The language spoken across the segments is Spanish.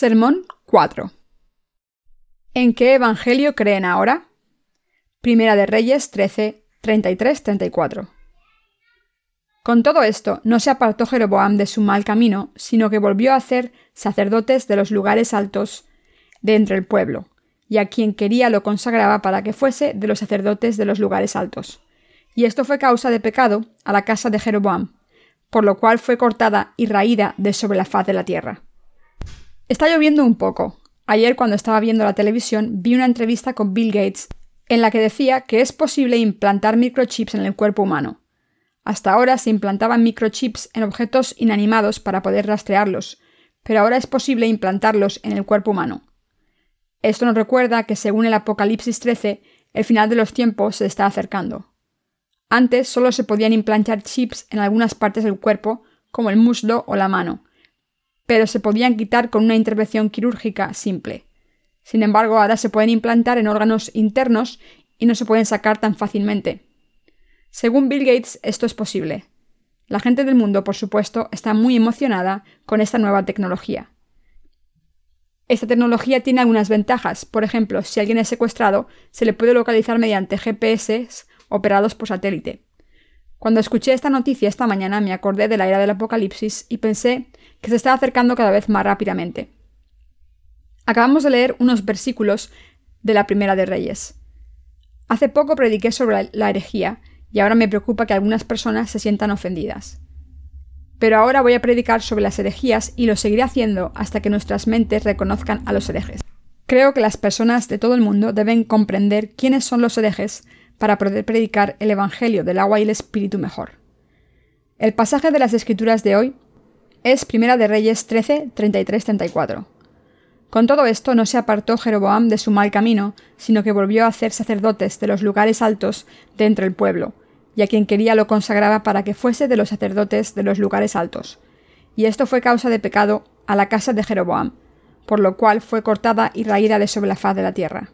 Sermón 4. ¿En qué evangelio creen ahora? Primera de Reyes 13, 33-34. Con todo esto, no se apartó Jeroboam de su mal camino, sino que volvió a hacer sacerdotes de los lugares altos de entre el pueblo, y a quien quería lo consagraba para que fuese de los sacerdotes de los lugares altos. Y esto fue causa de pecado a la casa de Jeroboam, por lo cual fue cortada y raída de sobre la faz de la tierra. Está lloviendo un poco. Ayer cuando estaba viendo la televisión vi una entrevista con Bill Gates en la que decía que es posible implantar microchips en el cuerpo humano. Hasta ahora se implantaban microchips en objetos inanimados para poder rastrearlos, pero ahora es posible implantarlos en el cuerpo humano. Esto nos recuerda que según el Apocalipsis 13, el final de los tiempos se está acercando. Antes solo se podían implantar chips en algunas partes del cuerpo, como el muslo o la mano, pero se podían quitar con una intervención quirúrgica simple. Sin embargo, ahora se pueden implantar en órganos internos y no se pueden sacar tan fácilmente. Según Bill Gates, esto es posible. La gente del mundo, por supuesto, está muy emocionada con esta nueva tecnología. Esta tecnología tiene algunas ventajas. Por ejemplo, si alguien es secuestrado, se le puede localizar mediante GPS operados por satélite. Cuando escuché esta noticia esta mañana me acordé de la era del apocalipsis y pensé que se está acercando cada vez más rápidamente. Acabamos de leer unos versículos de la Primera de Reyes. Hace poco prediqué sobre la herejía y ahora me preocupa que algunas personas se sientan ofendidas. Pero ahora voy a predicar sobre las herejías y lo seguiré haciendo hasta que nuestras mentes reconozcan a los herejes. Creo que las personas de todo el mundo deben comprender quiénes son los herejes para poder predicar el Evangelio del agua y el Espíritu mejor. El pasaje de las Escrituras de hoy es Primera de Reyes 13, 33-34. Con todo esto no se apartó Jeroboam de su mal camino, sino que volvió a hacer sacerdotes de los lugares altos de entre el pueblo, y a quien quería lo consagraba para que fuese de los sacerdotes de los lugares altos. Y esto fue causa de pecado a la casa de Jeroboam, por lo cual fue cortada y raída de sobre la faz de la tierra.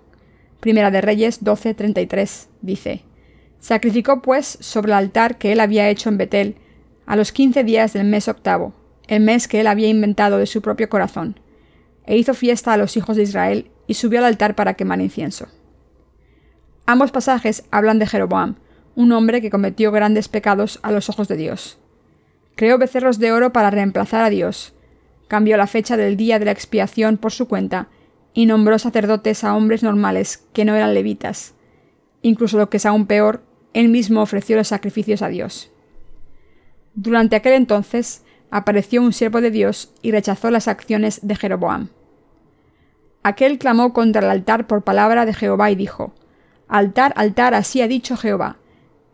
Primera de Reyes 12:33 dice: Sacrificó pues sobre el altar que él había hecho en Betel a los quince días del mes octavo, el mes que él había inventado de su propio corazón, e hizo fiesta a los hijos de Israel y subió al altar para quemar incienso. Ambos pasajes hablan de Jeroboam, un hombre que cometió grandes pecados a los ojos de Dios. Creó becerros de oro para reemplazar a Dios, cambió la fecha del día de la expiación por su cuenta y nombró sacerdotes a hombres normales que no eran levitas. Incluso lo que es aún peor, él mismo ofreció los sacrificios a Dios. Durante aquel entonces apareció un siervo de Dios y rechazó las acciones de Jeroboam. Aquel clamó contra el altar por palabra de Jehová y dijo, Altar, altar, así ha dicho Jehová.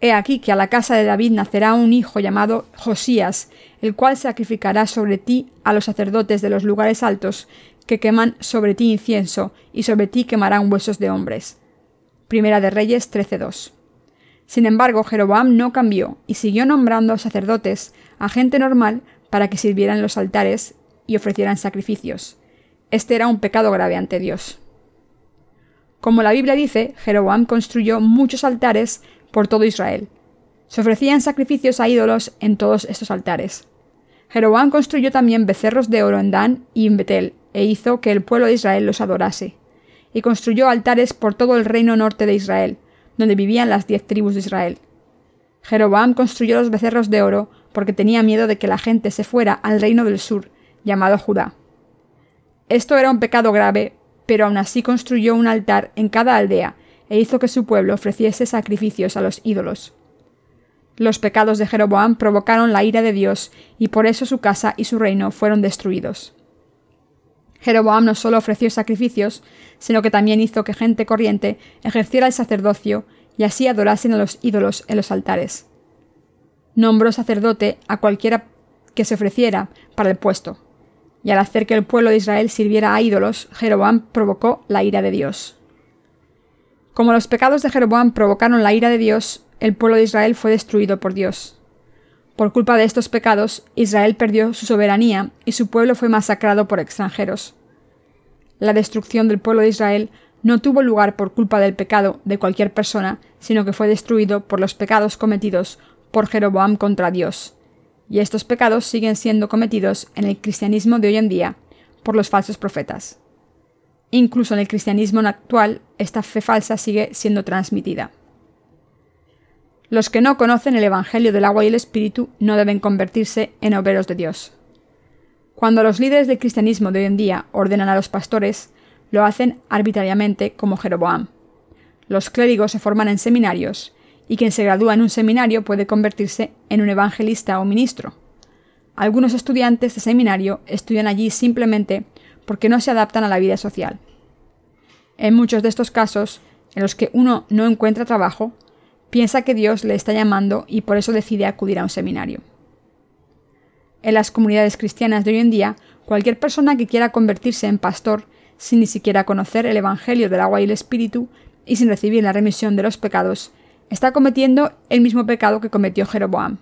He aquí que a la casa de David nacerá un hijo llamado Josías, el cual sacrificará sobre ti a los sacerdotes de los lugares altos, que queman sobre ti incienso, y sobre ti quemarán huesos de hombres. Primera de Reyes 13.2. Sin embargo, Jeroboam no cambió y siguió nombrando sacerdotes, a gente normal, para que sirvieran los altares y ofrecieran sacrificios. Este era un pecado grave ante Dios. Como la Biblia dice, Jeroboam construyó muchos altares por todo Israel. Se ofrecían sacrificios a ídolos en todos estos altares. Jeroboam construyó también becerros de oro en Dan y en Betel, e hizo que el pueblo de Israel los adorase. Y construyó altares por todo el reino norte de Israel, donde vivían las diez tribus de Israel. Jeroboam construyó los becerros de oro porque tenía miedo de que la gente se fuera al reino del sur, llamado Judá. Esto era un pecado grave, pero aún así construyó un altar en cada aldea e hizo que su pueblo ofreciese sacrificios a los ídolos. Los pecados de Jeroboam provocaron la ira de Dios, y por eso su casa y su reino fueron destruidos. Jeroboam no solo ofreció sacrificios, sino que también hizo que gente corriente ejerciera el sacerdocio y así adorasen a los ídolos en los altares. Nombró sacerdote a cualquiera que se ofreciera para el puesto, y al hacer que el pueblo de Israel sirviera a ídolos, Jeroboam provocó la ira de Dios. Como los pecados de Jeroboam provocaron la ira de Dios, el pueblo de Israel fue destruido por Dios. Por culpa de estos pecados, Israel perdió su soberanía y su pueblo fue masacrado por extranjeros. La destrucción del pueblo de Israel no tuvo lugar por culpa del pecado de cualquier persona, sino que fue destruido por los pecados cometidos por Jeroboam contra Dios. Y estos pecados siguen siendo cometidos en el cristianismo de hoy en día por los falsos profetas. Incluso en el cristianismo actual, esta fe falsa sigue siendo transmitida. Los que no conocen el Evangelio del agua y el Espíritu no deben convertirse en obreros de Dios. Cuando los líderes del cristianismo de hoy en día ordenan a los pastores, lo hacen arbitrariamente como Jeroboam. Los clérigos se forman en seminarios, y quien se gradúa en un seminario puede convertirse en un evangelista o ministro. Algunos estudiantes de seminario estudian allí simplemente porque no se adaptan a la vida social. En muchos de estos casos, en los que uno no encuentra trabajo, piensa que Dios le está llamando y por eso decide acudir a un seminario. En las comunidades cristianas de hoy en día, cualquier persona que quiera convertirse en pastor sin ni siquiera conocer el Evangelio del agua y el Espíritu y sin recibir la remisión de los pecados, está cometiendo el mismo pecado que cometió Jeroboam.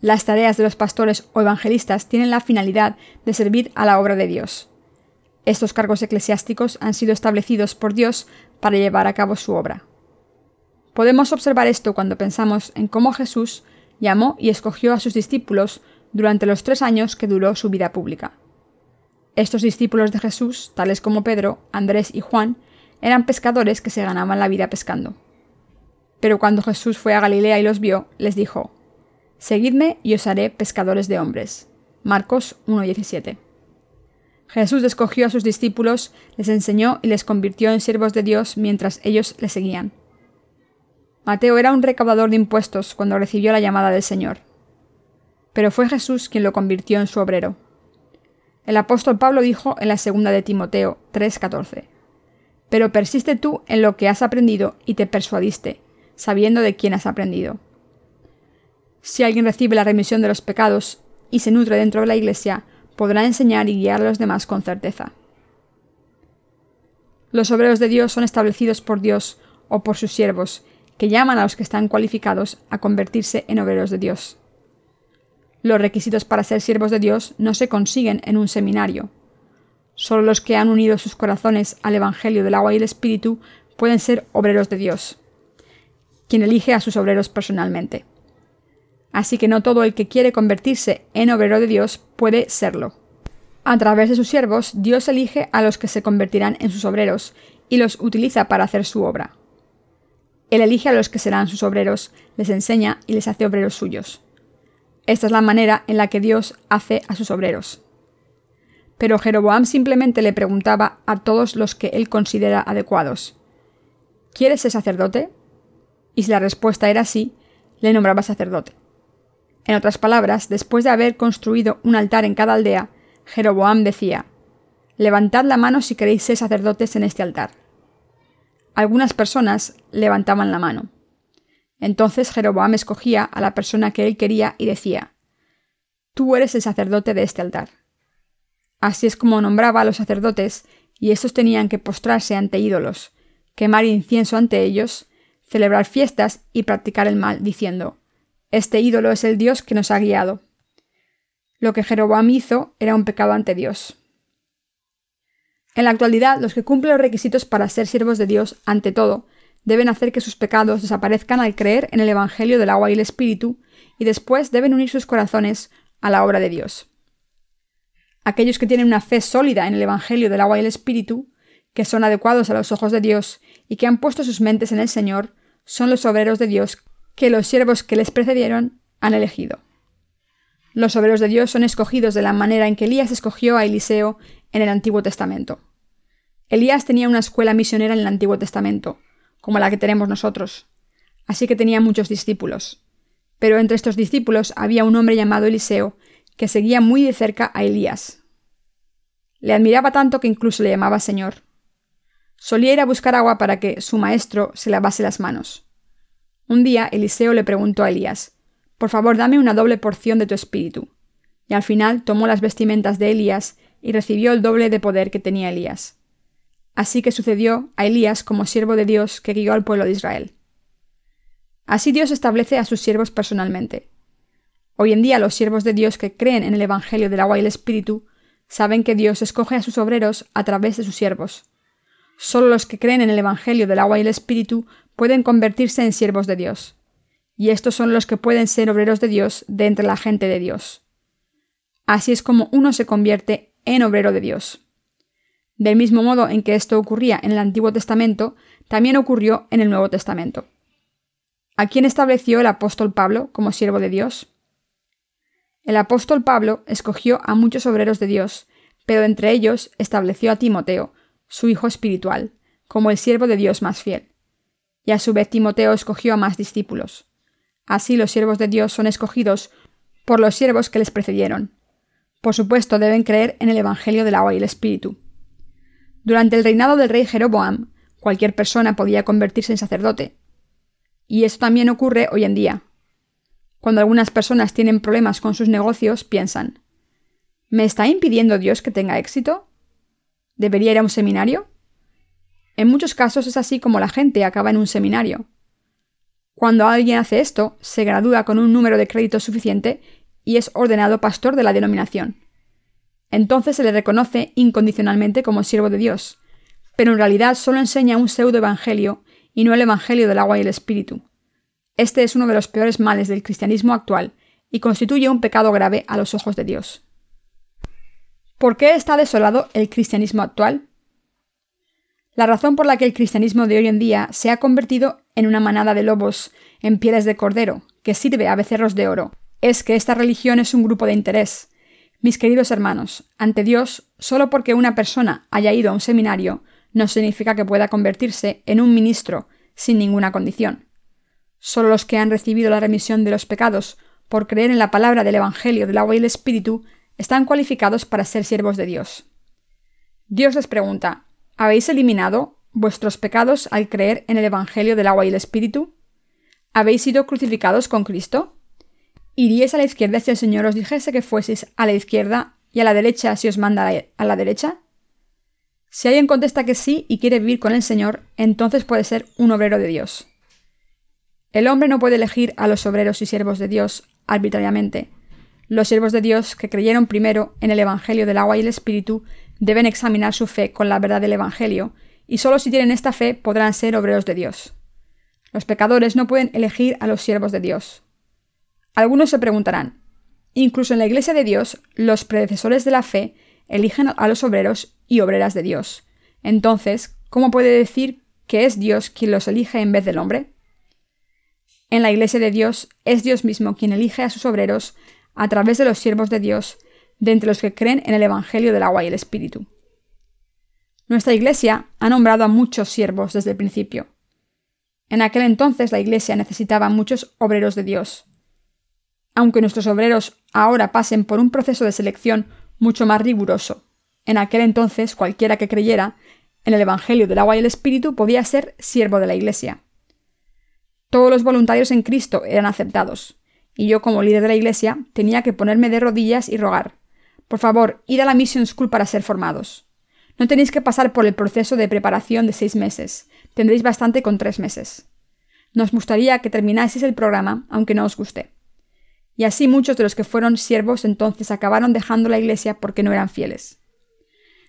Las tareas de los pastores o evangelistas tienen la finalidad de servir a la obra de Dios. Estos cargos eclesiásticos han sido establecidos por Dios para llevar a cabo su obra. Podemos observar esto cuando pensamos en cómo Jesús llamó y escogió a sus discípulos durante los tres años que duró su vida pública. Estos discípulos de Jesús, tales como Pedro, Andrés y Juan, eran pescadores que se ganaban la vida pescando. Pero cuando Jesús fue a Galilea y los vio, les dijo, Seguidme y os haré pescadores de hombres. Marcos 1.17. Jesús escogió a sus discípulos, les enseñó y les convirtió en siervos de Dios mientras ellos le seguían. Mateo era un recaudador de impuestos cuando recibió la llamada del Señor. Pero fue Jesús quien lo convirtió en su obrero. El apóstol Pablo dijo en la segunda de Timoteo 3:14, Pero persiste tú en lo que has aprendido y te persuadiste, sabiendo de quién has aprendido. Si alguien recibe la remisión de los pecados y se nutre dentro de la Iglesia, podrá enseñar y guiar a los demás con certeza. Los obreros de Dios son establecidos por Dios o por sus siervos, que llaman a los que están cualificados a convertirse en obreros de Dios. Los requisitos para ser siervos de Dios no se consiguen en un seminario. Solo los que han unido sus corazones al Evangelio del agua y el Espíritu pueden ser obreros de Dios, quien elige a sus obreros personalmente. Así que no todo el que quiere convertirse en obrero de Dios puede serlo. A través de sus siervos, Dios elige a los que se convertirán en sus obreros y los utiliza para hacer su obra. Él elige a los que serán sus obreros, les enseña y les hace obreros suyos. Esta es la manera en la que Dios hace a sus obreros. Pero Jeroboam simplemente le preguntaba a todos los que él considera adecuados, ¿Quieres ser sacerdote? Y si la respuesta era sí, le nombraba sacerdote. En otras palabras, después de haber construido un altar en cada aldea, Jeroboam decía, Levantad la mano si queréis ser sacerdotes en este altar. Algunas personas levantaban la mano. Entonces Jeroboam escogía a la persona que él quería y decía, Tú eres el sacerdote de este altar. Así es como nombraba a los sacerdotes, y estos tenían que postrarse ante ídolos, quemar incienso ante ellos, celebrar fiestas y practicar el mal, diciendo, este ídolo es el Dios que nos ha guiado. Lo que Jeroboam hizo era un pecado ante Dios. En la actualidad, los que cumplen los requisitos para ser siervos de Dios, ante todo, deben hacer que sus pecados desaparezcan al creer en el Evangelio del agua y el Espíritu, y después deben unir sus corazones a la obra de Dios. Aquellos que tienen una fe sólida en el Evangelio del agua y el Espíritu, que son adecuados a los ojos de Dios y que han puesto sus mentes en el Señor, son los obreros de Dios que los siervos que les precedieron han elegido. Los obreros de Dios son escogidos de la manera en que Elías escogió a Eliseo en el Antiguo Testamento. Elías tenía una escuela misionera en el Antiguo Testamento, como la que tenemos nosotros, así que tenía muchos discípulos. Pero entre estos discípulos había un hombre llamado Eliseo, que seguía muy de cerca a Elías. Le admiraba tanto que incluso le llamaba Señor. Solía ir a buscar agua para que su maestro se lavase las manos. Un día Eliseo le preguntó a Elías, Por favor, dame una doble porción de tu espíritu. Y al final tomó las vestimentas de Elías y recibió el doble de poder que tenía Elías. Así que sucedió a Elías como siervo de Dios que guió al pueblo de Israel. Así Dios establece a sus siervos personalmente. Hoy en día los siervos de Dios que creen en el Evangelio del agua y el Espíritu saben que Dios escoge a sus obreros a través de sus siervos. Solo los que creen en el Evangelio del agua y el Espíritu pueden convertirse en siervos de Dios. Y estos son los que pueden ser obreros de Dios de entre la gente de Dios. Así es como uno se convierte en obrero de Dios. Del mismo modo en que esto ocurría en el Antiguo Testamento, también ocurrió en el Nuevo Testamento. ¿A quién estableció el apóstol Pablo como siervo de Dios? El apóstol Pablo escogió a muchos obreros de Dios, pero entre ellos estableció a Timoteo, su hijo espiritual, como el siervo de Dios más fiel. Y a su vez Timoteo escogió a más discípulos. Así los siervos de Dios son escogidos por los siervos que les precedieron. Por supuesto, deben creer en el Evangelio del agua y el Espíritu. Durante el reinado del rey Jeroboam, cualquier persona podía convertirse en sacerdote. Y esto también ocurre hoy en día. Cuando algunas personas tienen problemas con sus negocios, piensan, ¿me está impidiendo Dios que tenga éxito? ¿Debería ir a un seminario? En muchos casos es así como la gente acaba en un seminario. Cuando alguien hace esto, se gradúa con un número de créditos suficiente y es ordenado pastor de la denominación. Entonces se le reconoce incondicionalmente como siervo de Dios, pero en realidad solo enseña un pseudo evangelio y no el evangelio del agua y el espíritu. Este es uno de los peores males del cristianismo actual y constituye un pecado grave a los ojos de Dios. ¿Por qué está desolado el cristianismo actual? La razón por la que el cristianismo de hoy en día se ha convertido en una manada de lobos en pieles de cordero, que sirve a becerros de oro, es que esta religión es un grupo de interés. Mis queridos hermanos, ante Dios, solo porque una persona haya ido a un seminario, no significa que pueda convertirse en un ministro sin ninguna condición. Solo los que han recibido la remisión de los pecados por creer en la palabra del Evangelio del agua y el Espíritu están cualificados para ser siervos de Dios. Dios les pregunta, ¿Habéis eliminado vuestros pecados al creer en el Evangelio del agua y el Espíritu? ¿Habéis sido crucificados con Cristo? ¿Iríais a la izquierda si el Señor os dijese que fueseis a la izquierda y a la derecha si os manda a la derecha? Si alguien contesta que sí y quiere vivir con el Señor, entonces puede ser un obrero de Dios. El hombre no puede elegir a los obreros y siervos de Dios arbitrariamente. Los siervos de Dios que creyeron primero en el Evangelio del agua y el Espíritu deben examinar su fe con la verdad del Evangelio, y solo si tienen esta fe podrán ser obreros de Dios. Los pecadores no pueden elegir a los siervos de Dios. Algunos se preguntarán, incluso en la Iglesia de Dios, los predecesores de la fe eligen a los obreros y obreras de Dios. Entonces, ¿cómo puede decir que es Dios quien los elige en vez del hombre? En la Iglesia de Dios es Dios mismo quien elige a sus obreros a través de los siervos de Dios de entre los que creen en el Evangelio del agua y el Espíritu. Nuestra Iglesia ha nombrado a muchos siervos desde el principio. En aquel entonces la Iglesia necesitaba muchos obreros de Dios. Aunque nuestros obreros ahora pasen por un proceso de selección mucho más riguroso, en aquel entonces cualquiera que creyera en el Evangelio del agua y el Espíritu podía ser siervo de la Iglesia. Todos los voluntarios en Cristo eran aceptados, y yo como líder de la Iglesia tenía que ponerme de rodillas y rogar, por favor, id a la Mission School para ser formados. No tenéis que pasar por el proceso de preparación de seis meses. Tendréis bastante con tres meses. Nos gustaría que terminaseis el programa, aunque no os guste. Y así muchos de los que fueron siervos entonces acabaron dejando la iglesia porque no eran fieles.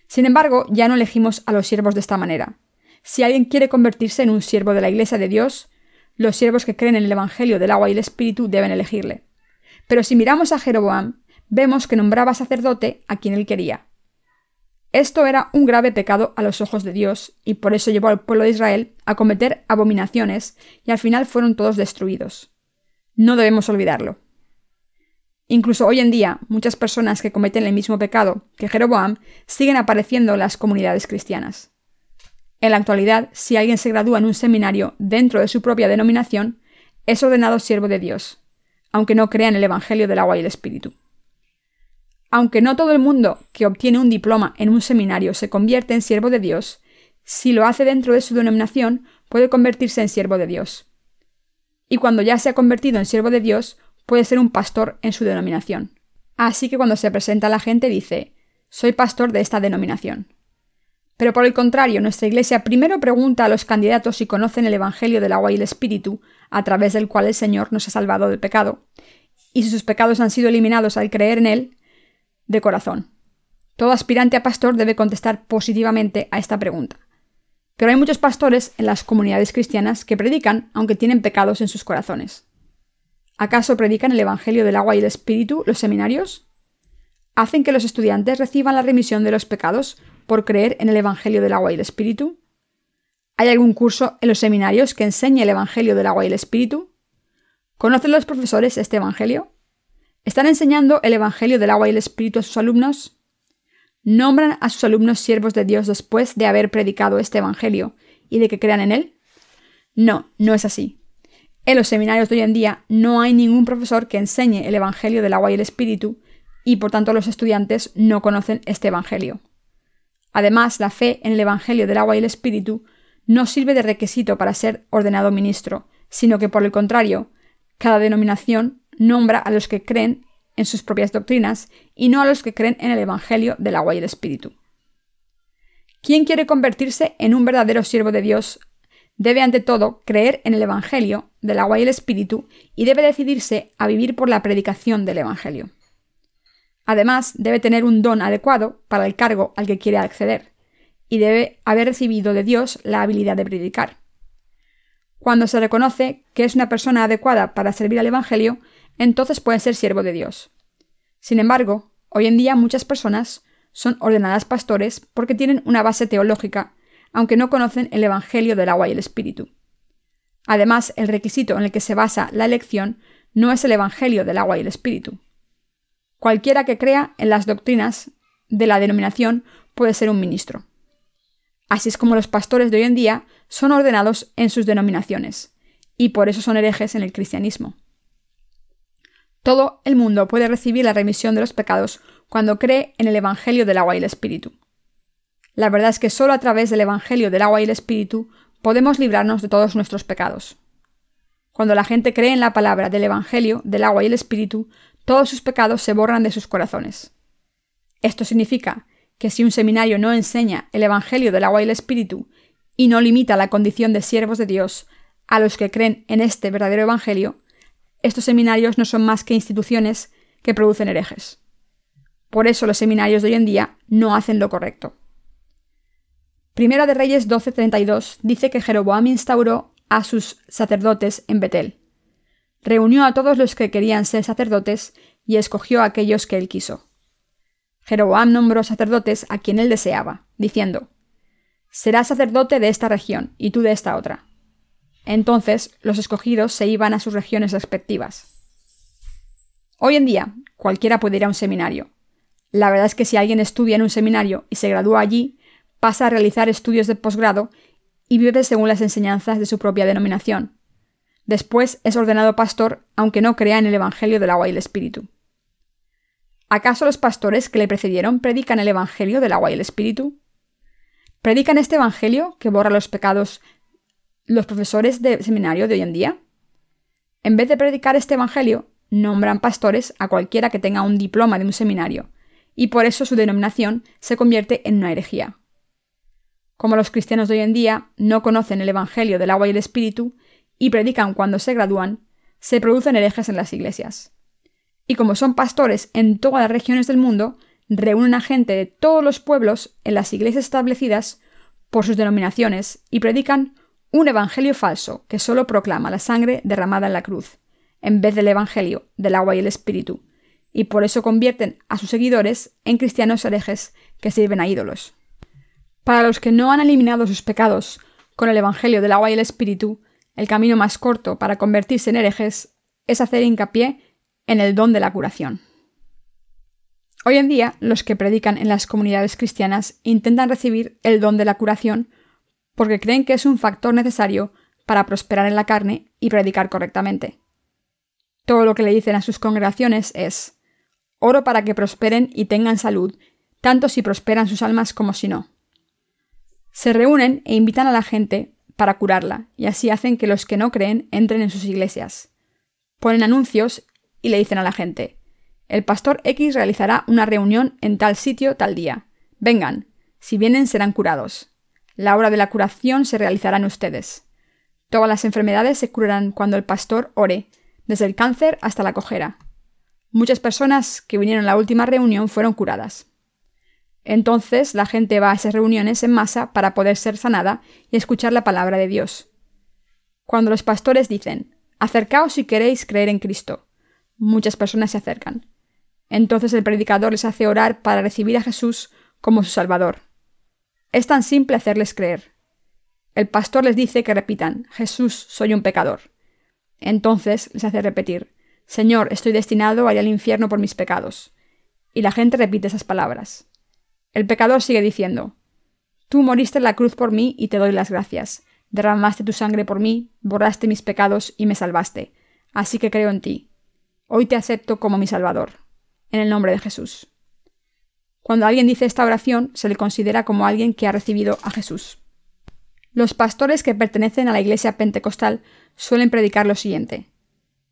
Sin embargo, ya no elegimos a los siervos de esta manera. Si alguien quiere convertirse en un siervo de la iglesia de Dios, los siervos que creen en el Evangelio del agua y el Espíritu deben elegirle. Pero si miramos a Jeroboam, vemos que nombraba sacerdote a quien él quería. Esto era un grave pecado a los ojos de Dios, y por eso llevó al pueblo de Israel a cometer abominaciones, y al final fueron todos destruidos. No debemos olvidarlo. Incluso hoy en día, muchas personas que cometen el mismo pecado que Jeroboam siguen apareciendo en las comunidades cristianas. En la actualidad, si alguien se gradúa en un seminario dentro de su propia denominación, es ordenado siervo de Dios, aunque no crea en el Evangelio del agua y el Espíritu. Aunque no todo el mundo que obtiene un diploma en un seminario se convierte en siervo de Dios, si lo hace dentro de su denominación, puede convertirse en siervo de Dios. Y cuando ya se ha convertido en siervo de Dios, puede ser un pastor en su denominación. Así que cuando se presenta a la gente dice, soy pastor de esta denominación. Pero por el contrario, nuestra Iglesia primero pregunta a los candidatos si conocen el Evangelio del agua y el Espíritu, a través del cual el Señor nos ha salvado del pecado, y si sus pecados han sido eliminados al creer en Él, de corazón. Todo aspirante a pastor debe contestar positivamente a esta pregunta. Pero hay muchos pastores en las comunidades cristianas que predican aunque tienen pecados en sus corazones. ¿Acaso predican el Evangelio del agua y el Espíritu los seminarios? hacen que los estudiantes reciban la remisión de los pecados por creer en el Evangelio del agua y el Espíritu? ¿Hay algún curso en los seminarios que enseñe el Evangelio del agua y el Espíritu? ¿Conocen los profesores este Evangelio? ¿Están enseñando el Evangelio del agua y el Espíritu a sus alumnos? ¿Nombran a sus alumnos siervos de Dios después de haber predicado este Evangelio y de que crean en él? No, no es así. En los seminarios de hoy en día no hay ningún profesor que enseñe el Evangelio del agua y el Espíritu, y por tanto los estudiantes no conocen este Evangelio. Además, la fe en el Evangelio del agua y el Espíritu no sirve de requisito para ser ordenado ministro, sino que por el contrario, cada denominación nombra a los que creen en sus propias doctrinas y no a los que creen en el Evangelio del agua y el Espíritu. ¿Quién quiere convertirse en un verdadero siervo de Dios debe ante todo creer en el Evangelio del agua y el Espíritu y debe decidirse a vivir por la predicación del Evangelio. Además, debe tener un don adecuado para el cargo al que quiere acceder y debe haber recibido de Dios la habilidad de predicar. Cuando se reconoce que es una persona adecuada para servir al Evangelio, entonces puede ser siervo de Dios. Sin embargo, hoy en día muchas personas son ordenadas pastores porque tienen una base teológica aunque no conocen el Evangelio del agua y el Espíritu. Además, el requisito en el que se basa la elección no es el Evangelio del agua y el Espíritu. Cualquiera que crea en las doctrinas de la denominación puede ser un ministro. Así es como los pastores de hoy en día son ordenados en sus denominaciones, y por eso son herejes en el cristianismo. Todo el mundo puede recibir la remisión de los pecados cuando cree en el Evangelio del agua y el Espíritu. La verdad es que solo a través del Evangelio del agua y el Espíritu podemos librarnos de todos nuestros pecados. Cuando la gente cree en la palabra del Evangelio del agua y el Espíritu, todos sus pecados se borran de sus corazones. Esto significa que si un seminario no enseña el Evangelio del agua y el Espíritu y no limita la condición de siervos de Dios a los que creen en este verdadero Evangelio, estos seminarios no son más que instituciones que producen herejes. Por eso los seminarios de hoy en día no hacen lo correcto. Primera de Reyes 12:32 dice que Jeroboam instauró a sus sacerdotes en Betel. Reunió a todos los que querían ser sacerdotes y escogió a aquellos que él quiso. Jeroboam nombró sacerdotes a quien él deseaba, diciendo, Serás sacerdote de esta región y tú de esta otra. Entonces los escogidos se iban a sus regiones respectivas. Hoy en día, cualquiera puede ir a un seminario. La verdad es que si alguien estudia en un seminario y se gradúa allí, pasa a realizar estudios de posgrado y vive según las enseñanzas de su propia denominación. Después es ordenado pastor, aunque no crea en el Evangelio del agua y el Espíritu. ¿Acaso los pastores que le precedieron predican el Evangelio del agua y el Espíritu? ¿Predican este Evangelio que borra los pecados los profesores de seminario de hoy en día? En vez de predicar este Evangelio, nombran pastores a cualquiera que tenga un diploma de un seminario, y por eso su denominación se convierte en una herejía. Como los cristianos de hoy en día no conocen el Evangelio del agua y el Espíritu y predican cuando se gradúan, se producen herejes en las iglesias. Y como son pastores en todas las regiones del mundo, reúnen a gente de todos los pueblos en las iglesias establecidas por sus denominaciones y predican un evangelio falso que solo proclama la sangre derramada en la cruz, en vez del evangelio del agua y el espíritu, y por eso convierten a sus seguidores en cristianos herejes que sirven a ídolos. Para los que no han eliminado sus pecados con el Evangelio del agua y el Espíritu, el camino más corto para convertirse en herejes es hacer hincapié en el don de la curación. Hoy en día, los que predican en las comunidades cristianas intentan recibir el don de la curación porque creen que es un factor necesario para prosperar en la carne y predicar correctamente. Todo lo que le dicen a sus congregaciones es oro para que prosperen y tengan salud, tanto si prosperan sus almas como si no. Se reúnen e invitan a la gente para curarla, y así hacen que los que no creen entren en sus iglesias. Ponen anuncios y le dicen a la gente, el pastor X realizará una reunión en tal sitio tal día. Vengan, si vienen serán curados. La obra de la curación se realizará en ustedes. Todas las enfermedades se curarán cuando el pastor ore, desde el cáncer hasta la cojera. Muchas personas que vinieron a la última reunión fueron curadas. Entonces la gente va a esas reuniones en masa para poder ser sanada y escuchar la palabra de Dios. Cuando los pastores dicen, acercaos si queréis creer en Cristo, muchas personas se acercan. Entonces el predicador les hace orar para recibir a Jesús como su Salvador. Es tan simple hacerles creer. El pastor les dice que repitan, Jesús, soy un pecador. Entonces les hace repetir, Señor, estoy destinado a ir al infierno por mis pecados. Y la gente repite esas palabras. El pecador sigue diciendo, Tú moriste en la cruz por mí y te doy las gracias. Derramaste tu sangre por mí, borraste mis pecados y me salvaste. Así que creo en ti. Hoy te acepto como mi Salvador. En el nombre de Jesús. Cuando alguien dice esta oración, se le considera como alguien que ha recibido a Jesús. Los pastores que pertenecen a la iglesia pentecostal suelen predicar lo siguiente.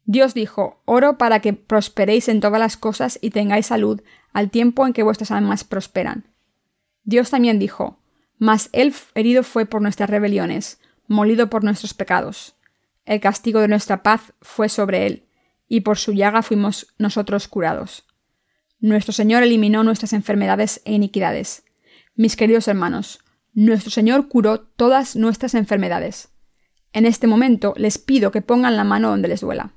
Dios dijo, oro para que prosperéis en todas las cosas y tengáis salud al tiempo en que vuestras almas prosperan. Dios también dijo, mas él herido fue por nuestras rebeliones, molido por nuestros pecados. El castigo de nuestra paz fue sobre él, y por su llaga fuimos nosotros curados. Nuestro Señor eliminó nuestras enfermedades e iniquidades. Mis queridos hermanos, nuestro Señor curó todas nuestras enfermedades. En este momento les pido que pongan la mano donde les duela.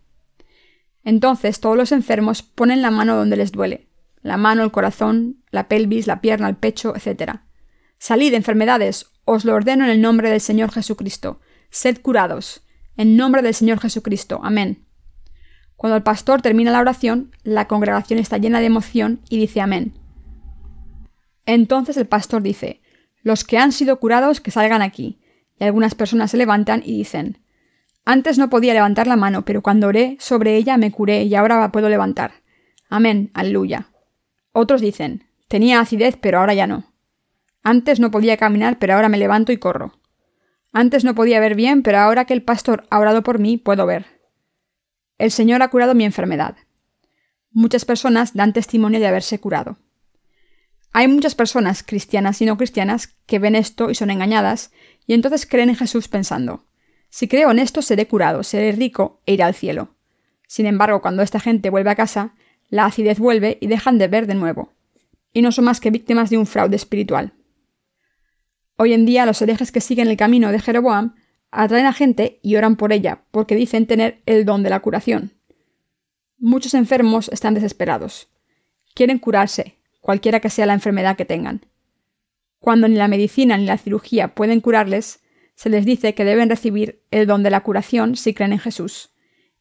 Entonces todos los enfermos ponen la mano donde les duele, la mano, el corazón, la pelvis, la pierna, el pecho, etc. Salid, enfermedades, os lo ordeno en el nombre del Señor Jesucristo. Sed curados. En nombre del Señor Jesucristo. Amén. Cuando el pastor termina la oración, la congregación está llena de emoción y dice amén. Entonces el pastor dice, los que han sido curados que salgan aquí. Y algunas personas se levantan y dicen, Antes no podía levantar la mano, pero cuando oré sobre ella me curé y ahora la puedo levantar. Amén, aleluya. Otros dicen, Tenía acidez, pero ahora ya no. Antes no podía caminar, pero ahora me levanto y corro. Antes no podía ver bien, pero ahora que el pastor ha orado por mí, puedo ver. El Señor ha curado mi enfermedad. Muchas personas dan testimonio de haberse curado. Hay muchas personas, cristianas y no cristianas, que ven esto y son engañadas, y entonces creen en Jesús pensando, si creo en esto seré curado, seré rico e iré al cielo. Sin embargo, cuando esta gente vuelve a casa, la acidez vuelve y dejan de ver de nuevo, y no son más que víctimas de un fraude espiritual. Hoy en día los herejes que siguen el camino de Jeroboam atraen a gente y oran por ella, porque dicen tener el don de la curación. Muchos enfermos están desesperados. Quieren curarse, cualquiera que sea la enfermedad que tengan. Cuando ni la medicina ni la cirugía pueden curarles, se les dice que deben recibir el don de la curación si creen en Jesús,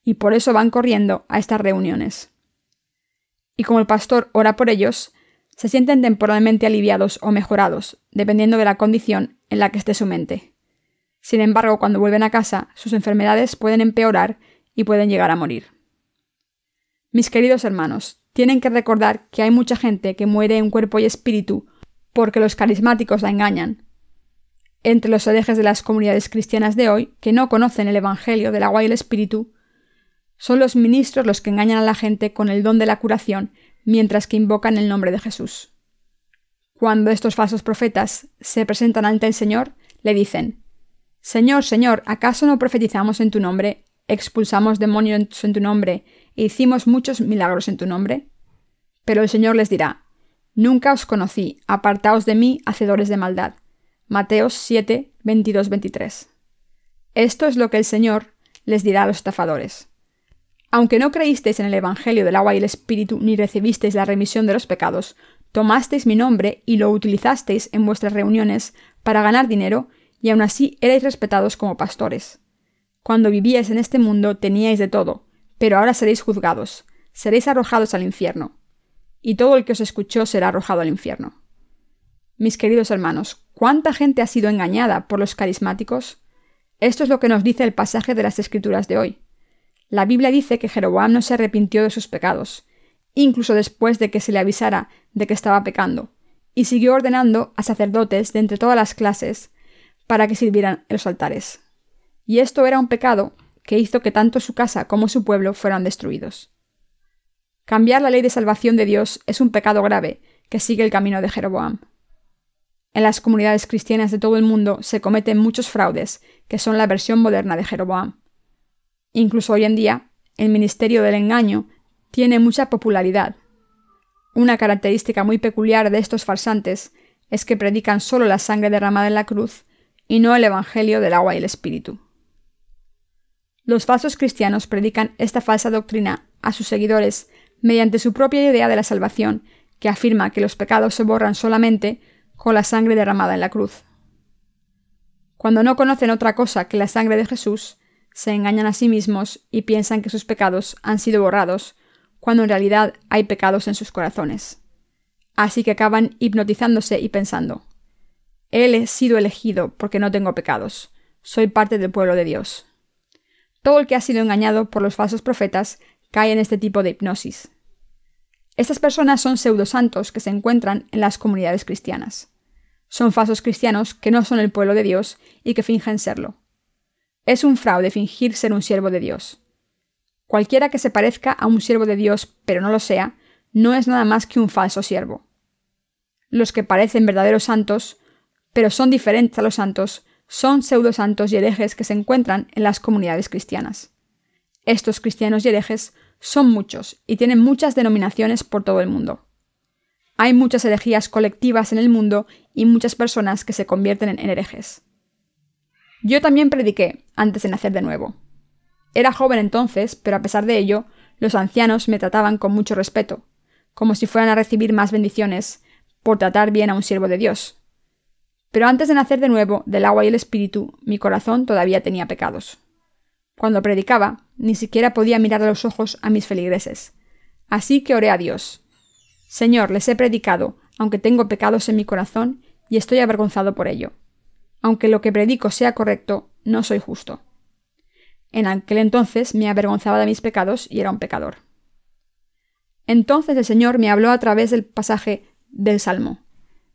y por eso van corriendo a estas reuniones. Y como el pastor ora por ellos, se sienten temporalmente aliviados o mejorados, dependiendo de la condición en la que esté su mente. Sin embargo, cuando vuelven a casa, sus enfermedades pueden empeorar y pueden llegar a morir. Mis queridos hermanos, tienen que recordar que hay mucha gente que muere en cuerpo y espíritu porque los carismáticos la engañan. Entre los herejes de las comunidades cristianas de hoy, que no conocen el Evangelio del agua y el Espíritu, son los ministros los que engañan a la gente con el don de la curación mientras que invocan el nombre de Jesús. Cuando estos falsos profetas se presentan ante el Señor, le dicen, Señor, Señor, ¿acaso no profetizamos en tu nombre, expulsamos demonios en tu nombre e hicimos muchos milagros en tu nombre? Pero el Señor les dirá, Nunca os conocí, apartaos de mí, hacedores de maldad. Mateos 7, 22, 23. Esto es lo que el Señor les dirá a los estafadores. Aunque no creísteis en el Evangelio del agua y el Espíritu, ni recibisteis la remisión de los pecados, tomasteis mi nombre y lo utilizasteis en vuestras reuniones para ganar dinero, y aun así erais respetados como pastores. Cuando vivíais en este mundo teníais de todo, pero ahora seréis juzgados, seréis arrojados al infierno, y todo el que os escuchó será arrojado al infierno. Mis queridos hermanos, ¿cuánta gente ha sido engañada por los carismáticos? Esto es lo que nos dice el pasaje de las Escrituras de hoy. La Biblia dice que Jeroboam no se arrepintió de sus pecados, incluso después de que se le avisara de que estaba pecando, y siguió ordenando a sacerdotes de entre todas las clases para que sirvieran en los altares. Y esto era un pecado que hizo que tanto su casa como su pueblo fueran destruidos. Cambiar la ley de salvación de Dios es un pecado grave que sigue el camino de Jeroboam. En las comunidades cristianas de todo el mundo se cometen muchos fraudes que son la versión moderna de Jeroboam. Incluso hoy en día, el ministerio del engaño tiene mucha popularidad. Una característica muy peculiar de estos farsantes es que predican solo la sangre derramada en la cruz y no el Evangelio del agua y el Espíritu. Los falsos cristianos predican esta falsa doctrina a sus seguidores mediante su propia idea de la salvación, que afirma que los pecados se borran solamente con la sangre derramada en la cruz. Cuando no conocen otra cosa que la sangre de Jesús, se engañan a sí mismos y piensan que sus pecados han sido borrados, cuando en realidad hay pecados en sus corazones. Así que acaban hipnotizándose y pensando, Él he sido elegido porque no tengo pecados, soy parte del pueblo de Dios. Todo el que ha sido engañado por los falsos profetas cae en este tipo de hipnosis. Estas personas son pseudosantos que se encuentran en las comunidades cristianas. Son falsos cristianos que no son el pueblo de Dios y que fingen serlo. Es un fraude fingir ser un siervo de Dios. Cualquiera que se parezca a un siervo de Dios pero no lo sea, no es nada más que un falso siervo. Los que parecen verdaderos santos, pero son diferentes a los santos, son pseudosantos y herejes que se encuentran en las comunidades cristianas. Estos cristianos y herejes son muchos y tienen muchas denominaciones por todo el mundo. Hay muchas herejías colectivas en el mundo y muchas personas que se convierten en herejes. Yo también prediqué antes de nacer de nuevo. Era joven entonces, pero a pesar de ello, los ancianos me trataban con mucho respeto, como si fueran a recibir más bendiciones por tratar bien a un siervo de Dios. Pero antes de nacer de nuevo del agua y el espíritu, mi corazón todavía tenía pecados. Cuando predicaba, ni siquiera podía mirar a los ojos a mis feligreses. Así que oré a Dios. Señor, les he predicado, aunque tengo pecados en mi corazón, y estoy avergonzado por ello. Aunque lo que predico sea correcto, no soy justo. En aquel entonces me avergonzaba de mis pecados y era un pecador. Entonces el Señor me habló a través del pasaje del Salmo.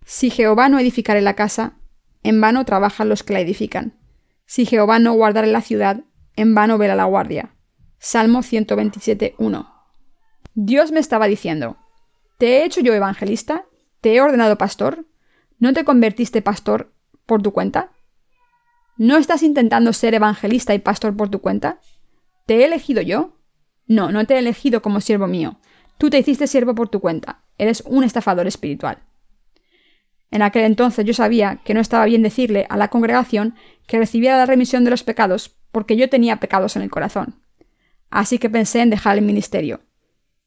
Si Jehová no edificare la casa, en vano trabajan los que la edifican. Si Jehová no guardare la ciudad, en vano vela la guardia. Salmo 127.1. Dios me estaba diciendo, ¿te he hecho yo evangelista? ¿Te he ordenado pastor? ¿No te convertiste pastor por tu cuenta? ¿No estás intentando ser evangelista y pastor por tu cuenta? ¿Te he elegido yo? No, no te he elegido como siervo mío. Tú te hiciste siervo por tu cuenta. Eres un estafador espiritual. En aquel entonces yo sabía que no estaba bien decirle a la congregación que recibiera la remisión de los pecados porque yo tenía pecados en el corazón. Así que pensé en dejar el ministerio.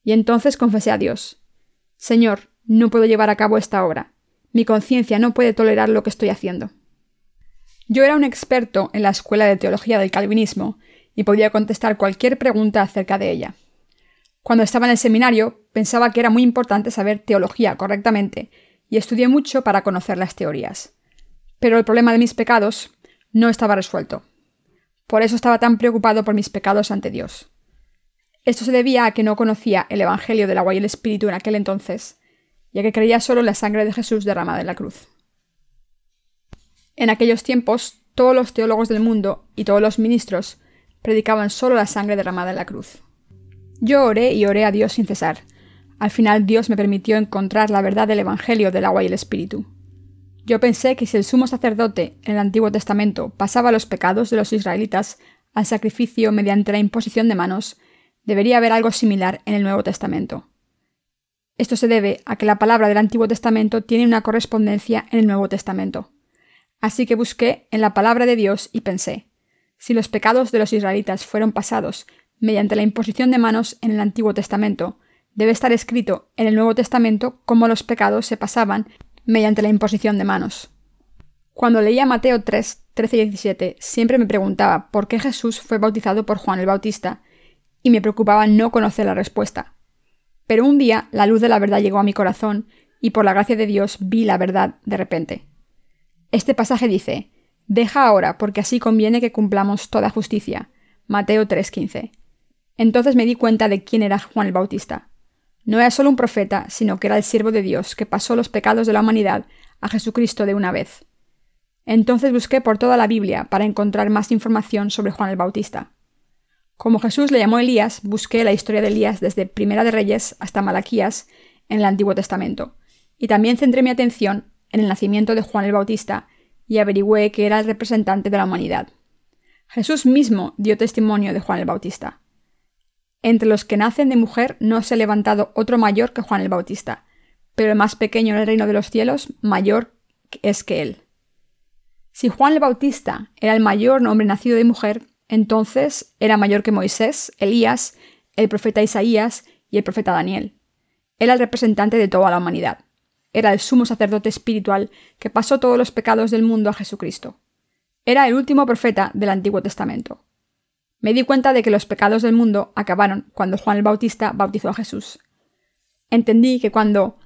Y entonces confesé a Dios, Señor, no puedo llevar a cabo esta obra. Mi conciencia no puede tolerar lo que estoy haciendo. Yo era un experto en la escuela de teología del calvinismo y podía contestar cualquier pregunta acerca de ella. Cuando estaba en el seminario, pensaba que era muy importante saber teología correctamente y estudié mucho para conocer las teorías. Pero el problema de mis pecados no estaba resuelto. Por eso estaba tan preocupado por mis pecados ante Dios. Esto se debía a que no conocía el Evangelio del agua y el Espíritu en aquel entonces, ya que creía solo en la sangre de Jesús derramada en la cruz. En aquellos tiempos, todos los teólogos del mundo y todos los ministros predicaban solo la sangre derramada en la cruz. Yo oré y oré a Dios sin cesar, al final Dios me permitió encontrar la verdad del Evangelio del agua y el Espíritu. Yo pensé que si el sumo sacerdote en el Antiguo Testamento pasaba los pecados de los israelitas al sacrificio mediante la imposición de manos, debería haber algo similar en el Nuevo Testamento. Esto se debe a que la palabra del Antiguo Testamento tiene una correspondencia en el Nuevo Testamento. Así que busqué en la palabra de Dios y pensé, si los pecados de los israelitas fueron pasados mediante la imposición de manos en el Antiguo Testamento, debe estar escrito en el Nuevo Testamento cómo los pecados se pasaban mediante la imposición de manos. Cuando leía Mateo 3, 13 y 17, siempre me preguntaba por qué Jesús fue bautizado por Juan el Bautista, y me preocupaba no conocer la respuesta. Pero un día la luz de la verdad llegó a mi corazón, y por la gracia de Dios vi la verdad de repente. Este pasaje dice, Deja ahora, porque así conviene que cumplamos toda justicia. Mateo 3:15. Entonces me di cuenta de quién era Juan el Bautista. No era solo un profeta, sino que era el siervo de Dios que pasó los pecados de la humanidad a Jesucristo de una vez. Entonces busqué por toda la Biblia para encontrar más información sobre Juan el Bautista. Como Jesús le llamó Elías, busqué la historia de Elías desde Primera de Reyes hasta Malaquías en el Antiguo Testamento, y también centré mi atención en el nacimiento de Juan el Bautista y averigüé que era el representante de la humanidad. Jesús mismo dio testimonio de Juan el Bautista. Entre los que nacen de mujer no se ha levantado otro mayor que Juan el Bautista, pero el más pequeño en el reino de los cielos mayor es que él. Si Juan el Bautista era el mayor hombre nacido de mujer, entonces era mayor que Moisés, Elías, el profeta Isaías y el profeta Daniel. Era el representante de toda la humanidad. Era el sumo sacerdote espiritual que pasó todos los pecados del mundo a Jesucristo. Era el último profeta del Antiguo Testamento. Me di cuenta de que los pecados del mundo acabaron cuando Juan el Bautista bautizó a Jesús. Entendí que cuando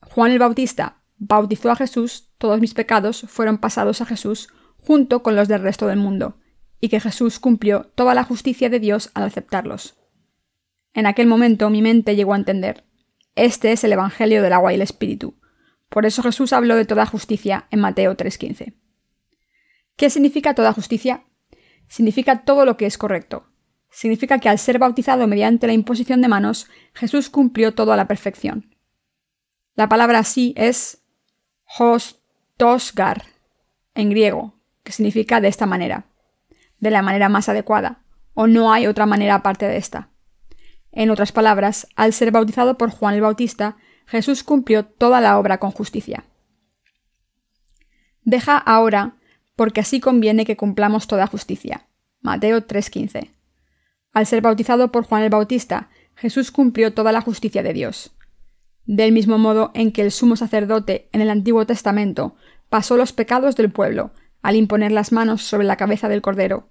Juan el Bautista bautizó a Jesús, todos mis pecados fueron pasados a Jesús junto con los del resto del mundo, y que Jesús cumplió toda la justicia de Dios al aceptarlos. En aquel momento mi mente llegó a entender. Este es el Evangelio del agua y el Espíritu. Por eso Jesús habló de toda justicia en Mateo 3:15. ¿Qué significa toda justicia? Significa todo lo que es correcto. Significa que al ser bautizado mediante la imposición de manos, Jesús cumplió todo a la perfección. La palabra así es hostosgar en griego, que significa de esta manera, de la manera más adecuada, o no hay otra manera aparte de esta. En otras palabras, al ser bautizado por Juan el Bautista, Jesús cumplió toda la obra con justicia. Deja ahora, porque así conviene que cumplamos toda justicia. Mateo 3:15. Al ser bautizado por Juan el Bautista, Jesús cumplió toda la justicia de Dios. Del mismo modo en que el sumo sacerdote en el Antiguo Testamento pasó los pecados del pueblo al imponer las manos sobre la cabeza del Cordero,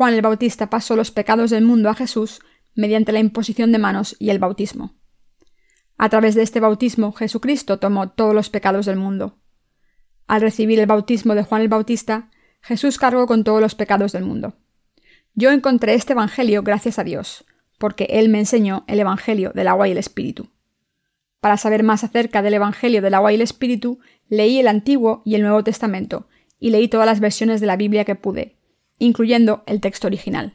Juan el Bautista pasó los pecados del mundo a Jesús mediante la imposición de manos y el bautismo. A través de este bautismo, Jesucristo tomó todos los pecados del mundo. Al recibir el bautismo de Juan el Bautista, Jesús cargó con todos los pecados del mundo. Yo encontré este Evangelio gracias a Dios, porque Él me enseñó el Evangelio del agua y el Espíritu. Para saber más acerca del Evangelio del agua y el Espíritu, leí el Antiguo y el Nuevo Testamento, y leí todas las versiones de la Biblia que pude, incluyendo el texto original.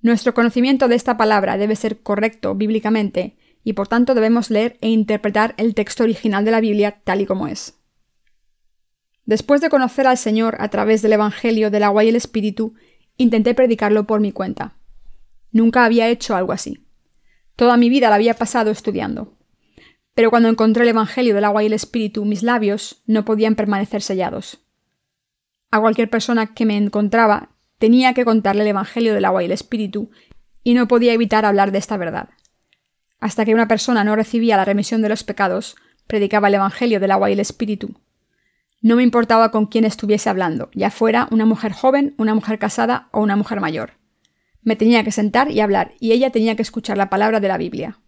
Nuestro conocimiento de esta palabra debe ser correcto bíblicamente, y por tanto debemos leer e interpretar el texto original de la Biblia tal y como es. Después de conocer al Señor a través del Evangelio del agua y el Espíritu, intenté predicarlo por mi cuenta. Nunca había hecho algo así. Toda mi vida la había pasado estudiando. Pero cuando encontré el Evangelio del agua y el Espíritu, mis labios no podían permanecer sellados. A cualquier persona que me encontraba tenía que contarle el Evangelio del agua y el Espíritu, y no podía evitar hablar de esta verdad. Hasta que una persona no recibía la remisión de los pecados, predicaba el Evangelio del agua y el Espíritu. No me importaba con quién estuviese hablando, ya fuera una mujer joven, una mujer casada o una mujer mayor. Me tenía que sentar y hablar, y ella tenía que escuchar la palabra de la Biblia.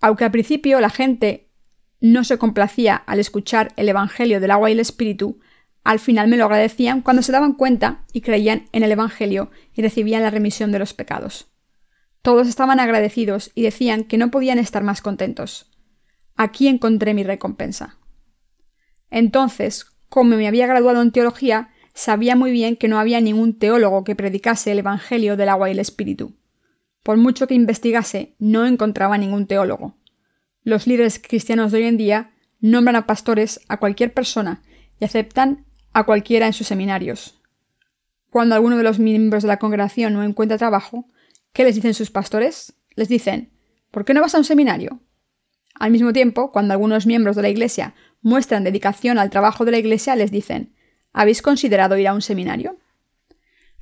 Aunque al principio la gente no se complacía al escuchar el Evangelio del agua y el Espíritu, al final me lo agradecían cuando se daban cuenta y creían en el Evangelio y recibían la remisión de los pecados. Todos estaban agradecidos y decían que no podían estar más contentos. Aquí encontré mi recompensa. Entonces, como me había graduado en teología, sabía muy bien que no había ningún teólogo que predicase el Evangelio del agua y el Espíritu. Por mucho que investigase, no encontraba ningún teólogo. Los líderes cristianos de hoy en día nombran a pastores a cualquier persona y aceptan a cualquiera en sus seminarios. Cuando alguno de los miembros de la congregación no encuentra trabajo, ¿Qué les dicen sus pastores? Les dicen, ¿por qué no vas a un seminario? Al mismo tiempo, cuando algunos miembros de la Iglesia muestran dedicación al trabajo de la Iglesia, les dicen, ¿habéis considerado ir a un seminario?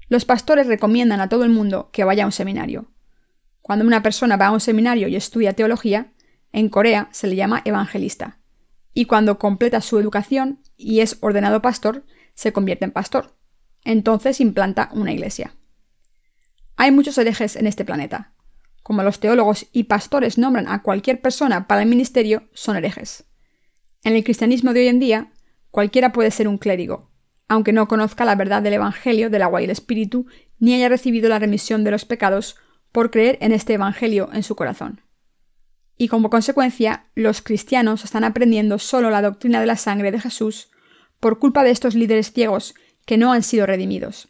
Los pastores recomiendan a todo el mundo que vaya a un seminario. Cuando una persona va a un seminario y estudia teología, en Corea se le llama evangelista. Y cuando completa su educación y es ordenado pastor, se convierte en pastor. Entonces implanta una iglesia. Hay muchos herejes en este planeta. Como los teólogos y pastores nombran a cualquier persona para el ministerio, son herejes. En el cristianismo de hoy en día, cualquiera puede ser un clérigo, aunque no conozca la verdad del Evangelio del agua y el Espíritu, ni haya recibido la remisión de los pecados por creer en este Evangelio en su corazón. Y como consecuencia, los cristianos están aprendiendo solo la doctrina de la sangre de Jesús por culpa de estos líderes ciegos que no han sido redimidos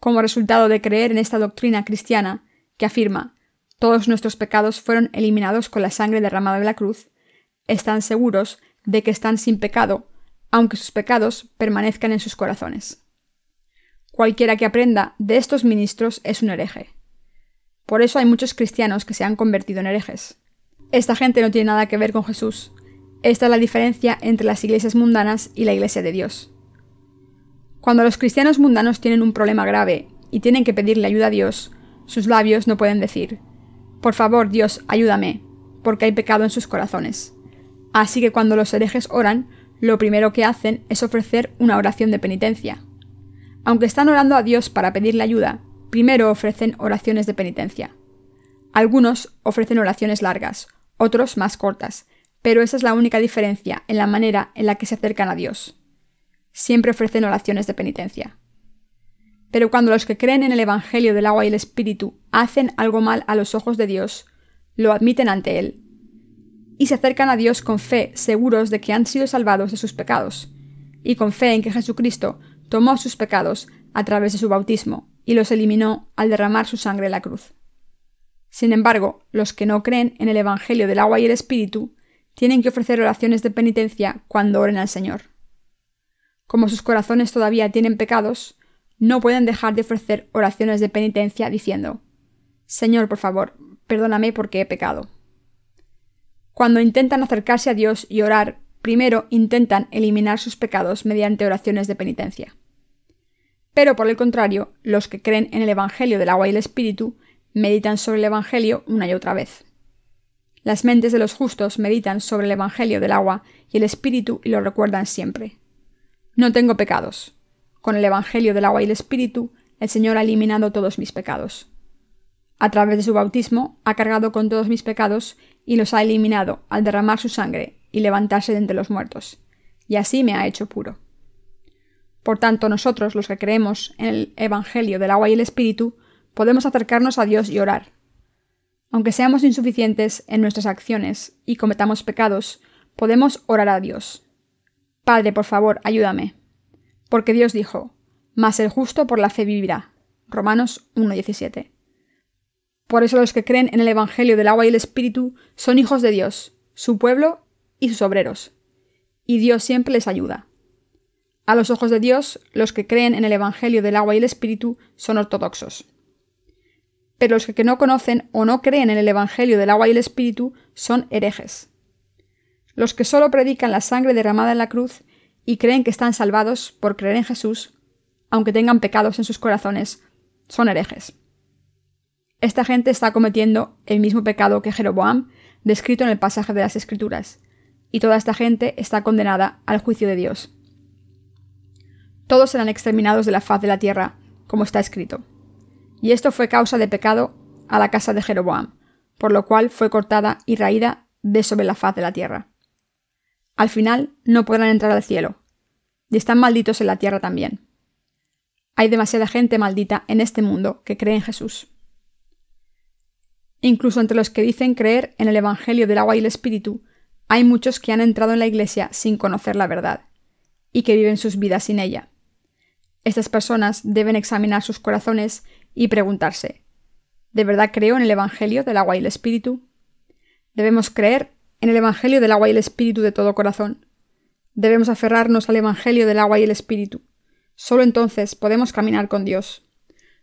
como resultado de creer en esta doctrina cristiana que afirma todos nuestros pecados fueron eliminados con la sangre derramada de la cruz, están seguros de que están sin pecado, aunque sus pecados permanezcan en sus corazones. Cualquiera que aprenda de estos ministros es un hereje. Por eso hay muchos cristianos que se han convertido en herejes. Esta gente no tiene nada que ver con Jesús. Esta es la diferencia entre las iglesias mundanas y la iglesia de Dios. Cuando los cristianos mundanos tienen un problema grave y tienen que pedirle ayuda a Dios, sus labios no pueden decir, Por favor, Dios, ayúdame, porque hay pecado en sus corazones. Así que cuando los herejes oran, lo primero que hacen es ofrecer una oración de penitencia. Aunque están orando a Dios para pedirle ayuda, primero ofrecen oraciones de penitencia. Algunos ofrecen oraciones largas, otros más cortas, pero esa es la única diferencia en la manera en la que se acercan a Dios. Siempre ofrecen oraciones de penitencia. Pero cuando los que creen en el Evangelio del agua y el Espíritu hacen algo mal a los ojos de Dios, lo admiten ante Él, y se acercan a Dios con fe, seguros de que han sido salvados de sus pecados, y con fe en que Jesucristo tomó sus pecados a través de su bautismo y los eliminó al derramar su sangre en la cruz. Sin embargo, los que no creen en el Evangelio del agua y el Espíritu tienen que ofrecer oraciones de penitencia cuando oren al Señor. Como sus corazones todavía tienen pecados, no pueden dejar de ofrecer oraciones de penitencia diciendo Señor, por favor, perdóname porque he pecado. Cuando intentan acercarse a Dios y orar, primero intentan eliminar sus pecados mediante oraciones de penitencia. Pero por el contrario, los que creen en el Evangelio del agua y el Espíritu meditan sobre el Evangelio una y otra vez. Las mentes de los justos meditan sobre el Evangelio del agua y el Espíritu y lo recuerdan siempre. No tengo pecados. Con el Evangelio del agua y el Espíritu, el Señor ha eliminado todos mis pecados. A través de su bautismo, ha cargado con todos mis pecados y los ha eliminado al derramar su sangre y levantarse de entre los muertos, y así me ha hecho puro. Por tanto, nosotros, los que creemos en el Evangelio del agua y el Espíritu, podemos acercarnos a Dios y orar. Aunque seamos insuficientes en nuestras acciones y cometamos pecados, podemos orar a Dios. Padre, por favor, ayúdame. Porque Dios dijo, Mas el justo por la fe vivirá. Romanos 1.17. Por eso los que creen en el Evangelio del agua y el Espíritu son hijos de Dios, su pueblo y sus obreros. Y Dios siempre les ayuda. A los ojos de Dios, los que creen en el Evangelio del agua y el Espíritu son ortodoxos pero los que no conocen o no creen en el Evangelio del agua y el Espíritu son herejes. Los que solo predican la sangre derramada en la cruz y creen que están salvados por creer en Jesús, aunque tengan pecados en sus corazones, son herejes. Esta gente está cometiendo el mismo pecado que Jeroboam, descrito en el pasaje de las Escrituras, y toda esta gente está condenada al juicio de Dios. Todos serán exterminados de la faz de la tierra, como está escrito y esto fue causa de pecado a la casa de Jeroboam, por lo cual fue cortada y raída de sobre la faz de la tierra. Al final no podrán entrar al cielo, y están malditos en la tierra también. Hay demasiada gente maldita en este mundo que cree en Jesús. Incluso entre los que dicen creer en el Evangelio del agua y el Espíritu, hay muchos que han entrado en la Iglesia sin conocer la verdad, y que viven sus vidas sin ella. Estas personas deben examinar sus corazones y preguntarse, ¿de verdad creo en el Evangelio del agua y el Espíritu? Debemos creer en el Evangelio del agua y el Espíritu de todo corazón. Debemos aferrarnos al Evangelio del agua y el Espíritu. Solo entonces podemos caminar con Dios.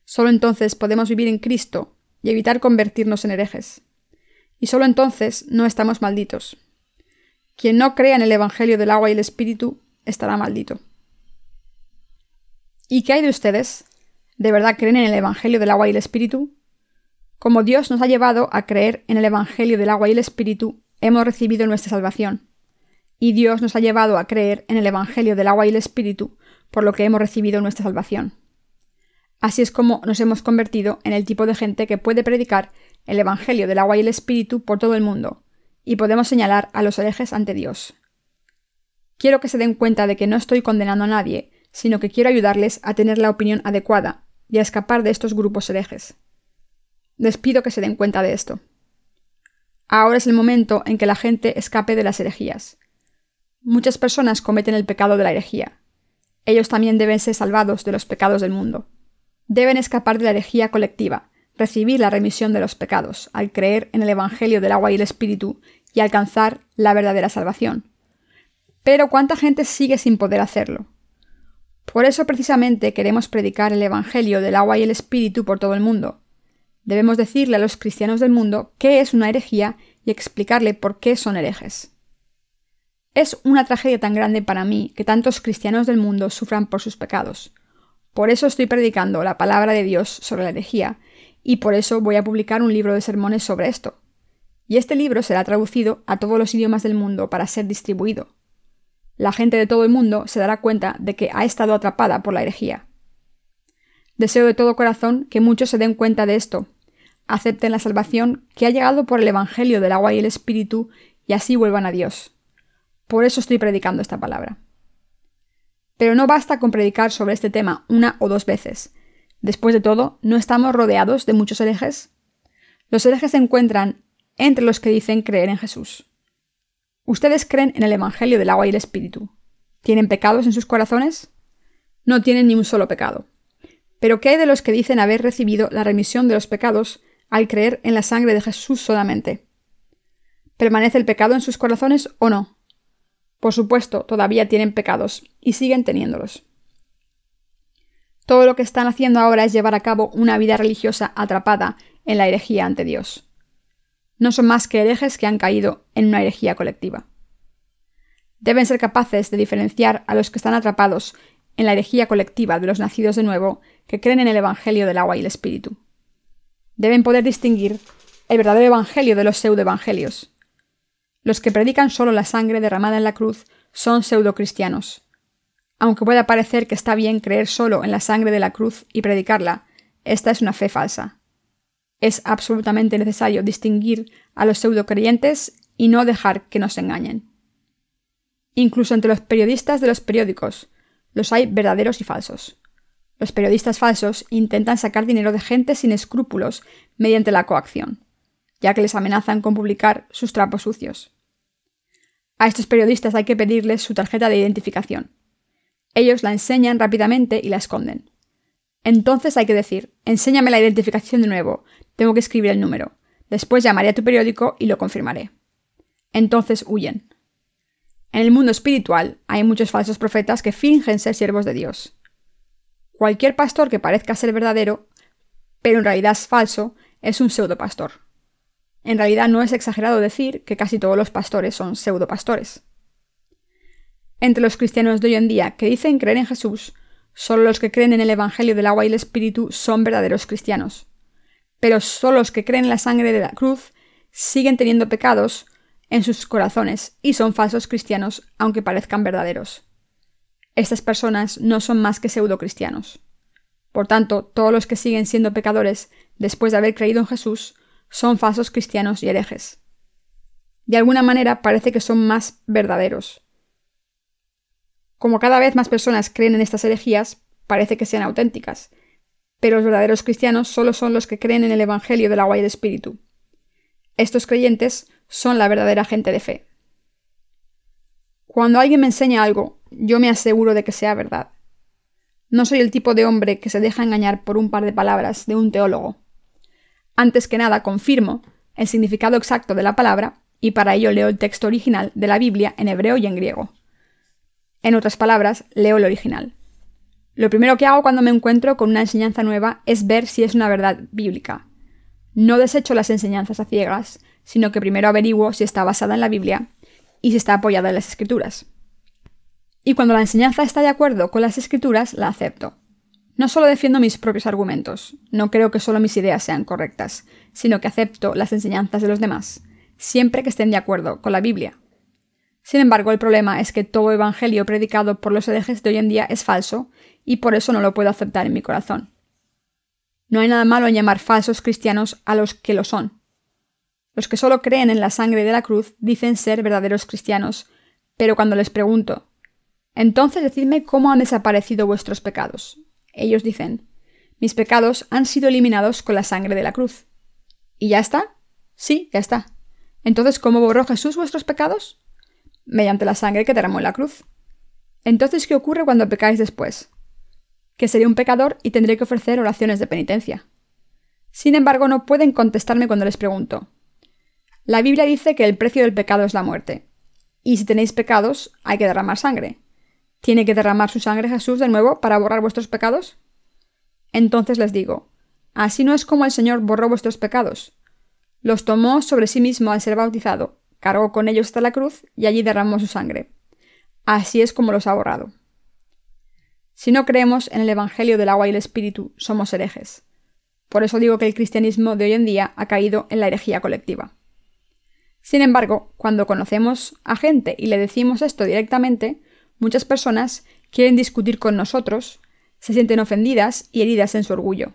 Solo entonces podemos vivir en Cristo y evitar convertirnos en herejes. Y solo entonces no estamos malditos. Quien no crea en el Evangelio del agua y el Espíritu estará maldito. ¿Y qué hay de ustedes? ¿De verdad creen en el Evangelio del agua y el Espíritu? Como Dios nos ha llevado a creer en el Evangelio del agua y el Espíritu, hemos recibido nuestra salvación. Y Dios nos ha llevado a creer en el Evangelio del agua y el Espíritu, por lo que hemos recibido nuestra salvación. Así es como nos hemos convertido en el tipo de gente que puede predicar el Evangelio del agua y el Espíritu por todo el mundo, y podemos señalar a los herejes ante Dios. Quiero que se den cuenta de que no estoy condenando a nadie, sino que quiero ayudarles a tener la opinión adecuada y a escapar de estos grupos herejes. Les pido que se den cuenta de esto. Ahora es el momento en que la gente escape de las herejías. Muchas personas cometen el pecado de la herejía. Ellos también deben ser salvados de los pecados del mundo. Deben escapar de la herejía colectiva, recibir la remisión de los pecados, al creer en el Evangelio del agua y el Espíritu y alcanzar la verdadera salvación. Pero ¿cuánta gente sigue sin poder hacerlo? Por eso precisamente queremos predicar el Evangelio del agua y el Espíritu por todo el mundo. Debemos decirle a los cristianos del mundo qué es una herejía y explicarle por qué son herejes. Es una tragedia tan grande para mí que tantos cristianos del mundo sufran por sus pecados. Por eso estoy predicando la palabra de Dios sobre la herejía y por eso voy a publicar un libro de sermones sobre esto. Y este libro será traducido a todos los idiomas del mundo para ser distribuido. La gente de todo el mundo se dará cuenta de que ha estado atrapada por la herejía. Deseo de todo corazón que muchos se den cuenta de esto, acepten la salvación que ha llegado por el Evangelio del agua y el Espíritu y así vuelvan a Dios. Por eso estoy predicando esta palabra. Pero no basta con predicar sobre este tema una o dos veces. Después de todo, ¿no estamos rodeados de muchos herejes? Los herejes se encuentran entre los que dicen creer en Jesús. Ustedes creen en el Evangelio del agua y el Espíritu. ¿Tienen pecados en sus corazones? No tienen ni un solo pecado. Pero ¿qué hay de los que dicen haber recibido la remisión de los pecados al creer en la sangre de Jesús solamente? ¿Permanece el pecado en sus corazones o no? Por supuesto, todavía tienen pecados y siguen teniéndolos. Todo lo que están haciendo ahora es llevar a cabo una vida religiosa atrapada en la herejía ante Dios. No son más que herejes que han caído en una herejía colectiva. Deben ser capaces de diferenciar a los que están atrapados en la herejía colectiva de los nacidos de nuevo que creen en el Evangelio del agua y el Espíritu. Deben poder distinguir el verdadero Evangelio de los pseudoevangelios. Los que predican solo la sangre derramada en la cruz son pseudocristianos. Aunque pueda parecer que está bien creer solo en la sangre de la cruz y predicarla, esta es una fe falsa. Es absolutamente necesario distinguir a los pseudocreyentes y no dejar que nos engañen. Incluso entre los periodistas de los periódicos, los hay verdaderos y falsos. Los periodistas falsos intentan sacar dinero de gente sin escrúpulos mediante la coacción, ya que les amenazan con publicar sus trapos sucios. A estos periodistas hay que pedirles su tarjeta de identificación. Ellos la enseñan rápidamente y la esconden. Entonces hay que decir, enséñame la identificación de nuevo, tengo que escribir el número. Después llamaré a tu periódico y lo confirmaré. Entonces huyen. En el mundo espiritual hay muchos falsos profetas que fingen ser siervos de Dios. Cualquier pastor que parezca ser verdadero, pero en realidad es falso, es un pseudopastor. En realidad no es exagerado decir que casi todos los pastores son pseudopastores. Entre los cristianos de hoy en día que dicen creer en Jesús, solo los que creen en el Evangelio del agua y el Espíritu son verdaderos cristianos. Pero solo los que creen en la sangre de la cruz siguen teniendo pecados en sus corazones y son falsos cristianos aunque parezcan verdaderos. Estas personas no son más que pseudo-cristianos. Por tanto, todos los que siguen siendo pecadores después de haber creído en Jesús son falsos cristianos y herejes. De alguna manera parece que son más verdaderos. Como cada vez más personas creen en estas herejías, parece que sean auténticas, pero los verdaderos cristianos solo son los que creen en el Evangelio del agua y del Espíritu. Estos creyentes son la verdadera gente de fe. Cuando alguien me enseña algo, yo me aseguro de que sea verdad. No soy el tipo de hombre que se deja engañar por un par de palabras de un teólogo. Antes que nada confirmo el significado exacto de la palabra y para ello leo el texto original de la Biblia en hebreo y en griego. En otras palabras, leo el original. Lo primero que hago cuando me encuentro con una enseñanza nueva es ver si es una verdad bíblica. No desecho las enseñanzas a ciegas, sino que primero averiguo si está basada en la Biblia y si está apoyada en las escrituras. Y cuando la enseñanza está de acuerdo con las escrituras, la acepto. No solo defiendo mis propios argumentos, no creo que solo mis ideas sean correctas, sino que acepto las enseñanzas de los demás, siempre que estén de acuerdo con la Biblia. Sin embargo, el problema es que todo evangelio predicado por los herejes de hoy en día es falso, y por eso no lo puedo aceptar en mi corazón. No hay nada malo en llamar falsos cristianos a los que lo son. Los que solo creen en la sangre de la cruz dicen ser verdaderos cristianos, pero cuando les pregunto, entonces decidme cómo han desaparecido vuestros pecados. Ellos dicen, mis pecados han sido eliminados con la sangre de la cruz. ¿Y ya está? Sí, ya está. Entonces, ¿cómo borró Jesús vuestros pecados? Mediante la sangre que derramó en la cruz. Entonces, ¿qué ocurre cuando pecáis después? Que seré un pecador y tendré que ofrecer oraciones de penitencia. Sin embargo, no pueden contestarme cuando les pregunto. La Biblia dice que el precio del pecado es la muerte. Y si tenéis pecados, hay que derramar sangre. ¿Tiene que derramar su sangre Jesús de nuevo para borrar vuestros pecados? Entonces les digo, así no es como el Señor borró vuestros pecados. Los tomó sobre sí mismo al ser bautizado, cargó con ellos hasta la cruz y allí derramó su sangre. Así es como los ha borrado. Si no creemos en el Evangelio del agua y el Espíritu, somos herejes. Por eso digo que el cristianismo de hoy en día ha caído en la herejía colectiva. Sin embargo, cuando conocemos a gente y le decimos esto directamente, muchas personas quieren discutir con nosotros, se sienten ofendidas y heridas en su orgullo.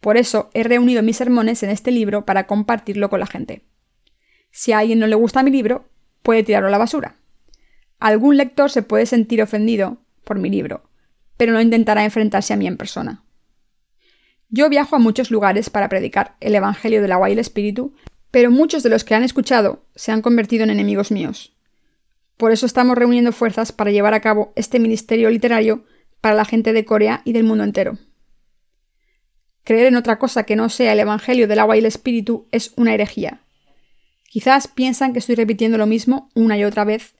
Por eso he reunido mis sermones en este libro para compartirlo con la gente. Si a alguien no le gusta mi libro, puede tirarlo a la basura. Algún lector se puede sentir ofendido por mi libro, pero no intentará enfrentarse a mí en persona. Yo viajo a muchos lugares para predicar el Evangelio del agua y el Espíritu, pero muchos de los que han escuchado se han convertido en enemigos míos. Por eso estamos reuniendo fuerzas para llevar a cabo este ministerio literario para la gente de Corea y del mundo entero. Creer en otra cosa que no sea el Evangelio del agua y el Espíritu es una herejía. Quizás piensan que estoy repitiendo lo mismo una y otra vez,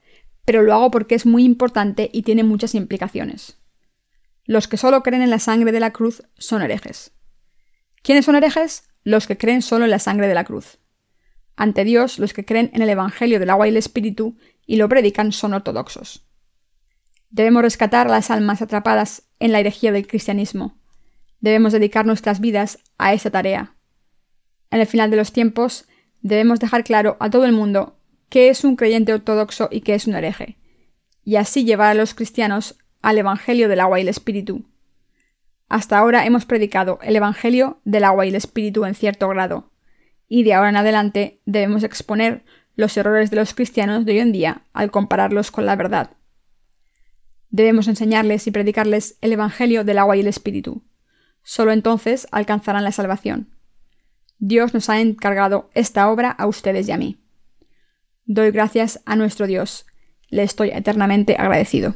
pero lo hago porque es muy importante y tiene muchas implicaciones. Los que solo creen en la sangre de la cruz son herejes. ¿Quiénes son herejes? Los que creen solo en la sangre de la cruz. Ante Dios, los que creen en el Evangelio del agua y el Espíritu y lo predican son ortodoxos. Debemos rescatar a las almas atrapadas en la herejía del cristianismo. Debemos dedicar nuestras vidas a esa tarea. En el final de los tiempos, debemos dejar claro a todo el mundo qué es un creyente ortodoxo y qué es un hereje, y así llevar a los cristianos al Evangelio del agua y el Espíritu, hasta ahora hemos predicado el Evangelio del agua y el Espíritu en cierto grado, y de ahora en adelante debemos exponer los errores de los cristianos de hoy en día al compararlos con la verdad. Debemos enseñarles y predicarles el Evangelio del agua y el Espíritu. Solo entonces alcanzarán la salvación. Dios nos ha encargado esta obra a ustedes y a mí. Doy gracias a nuestro Dios. Le estoy eternamente agradecido.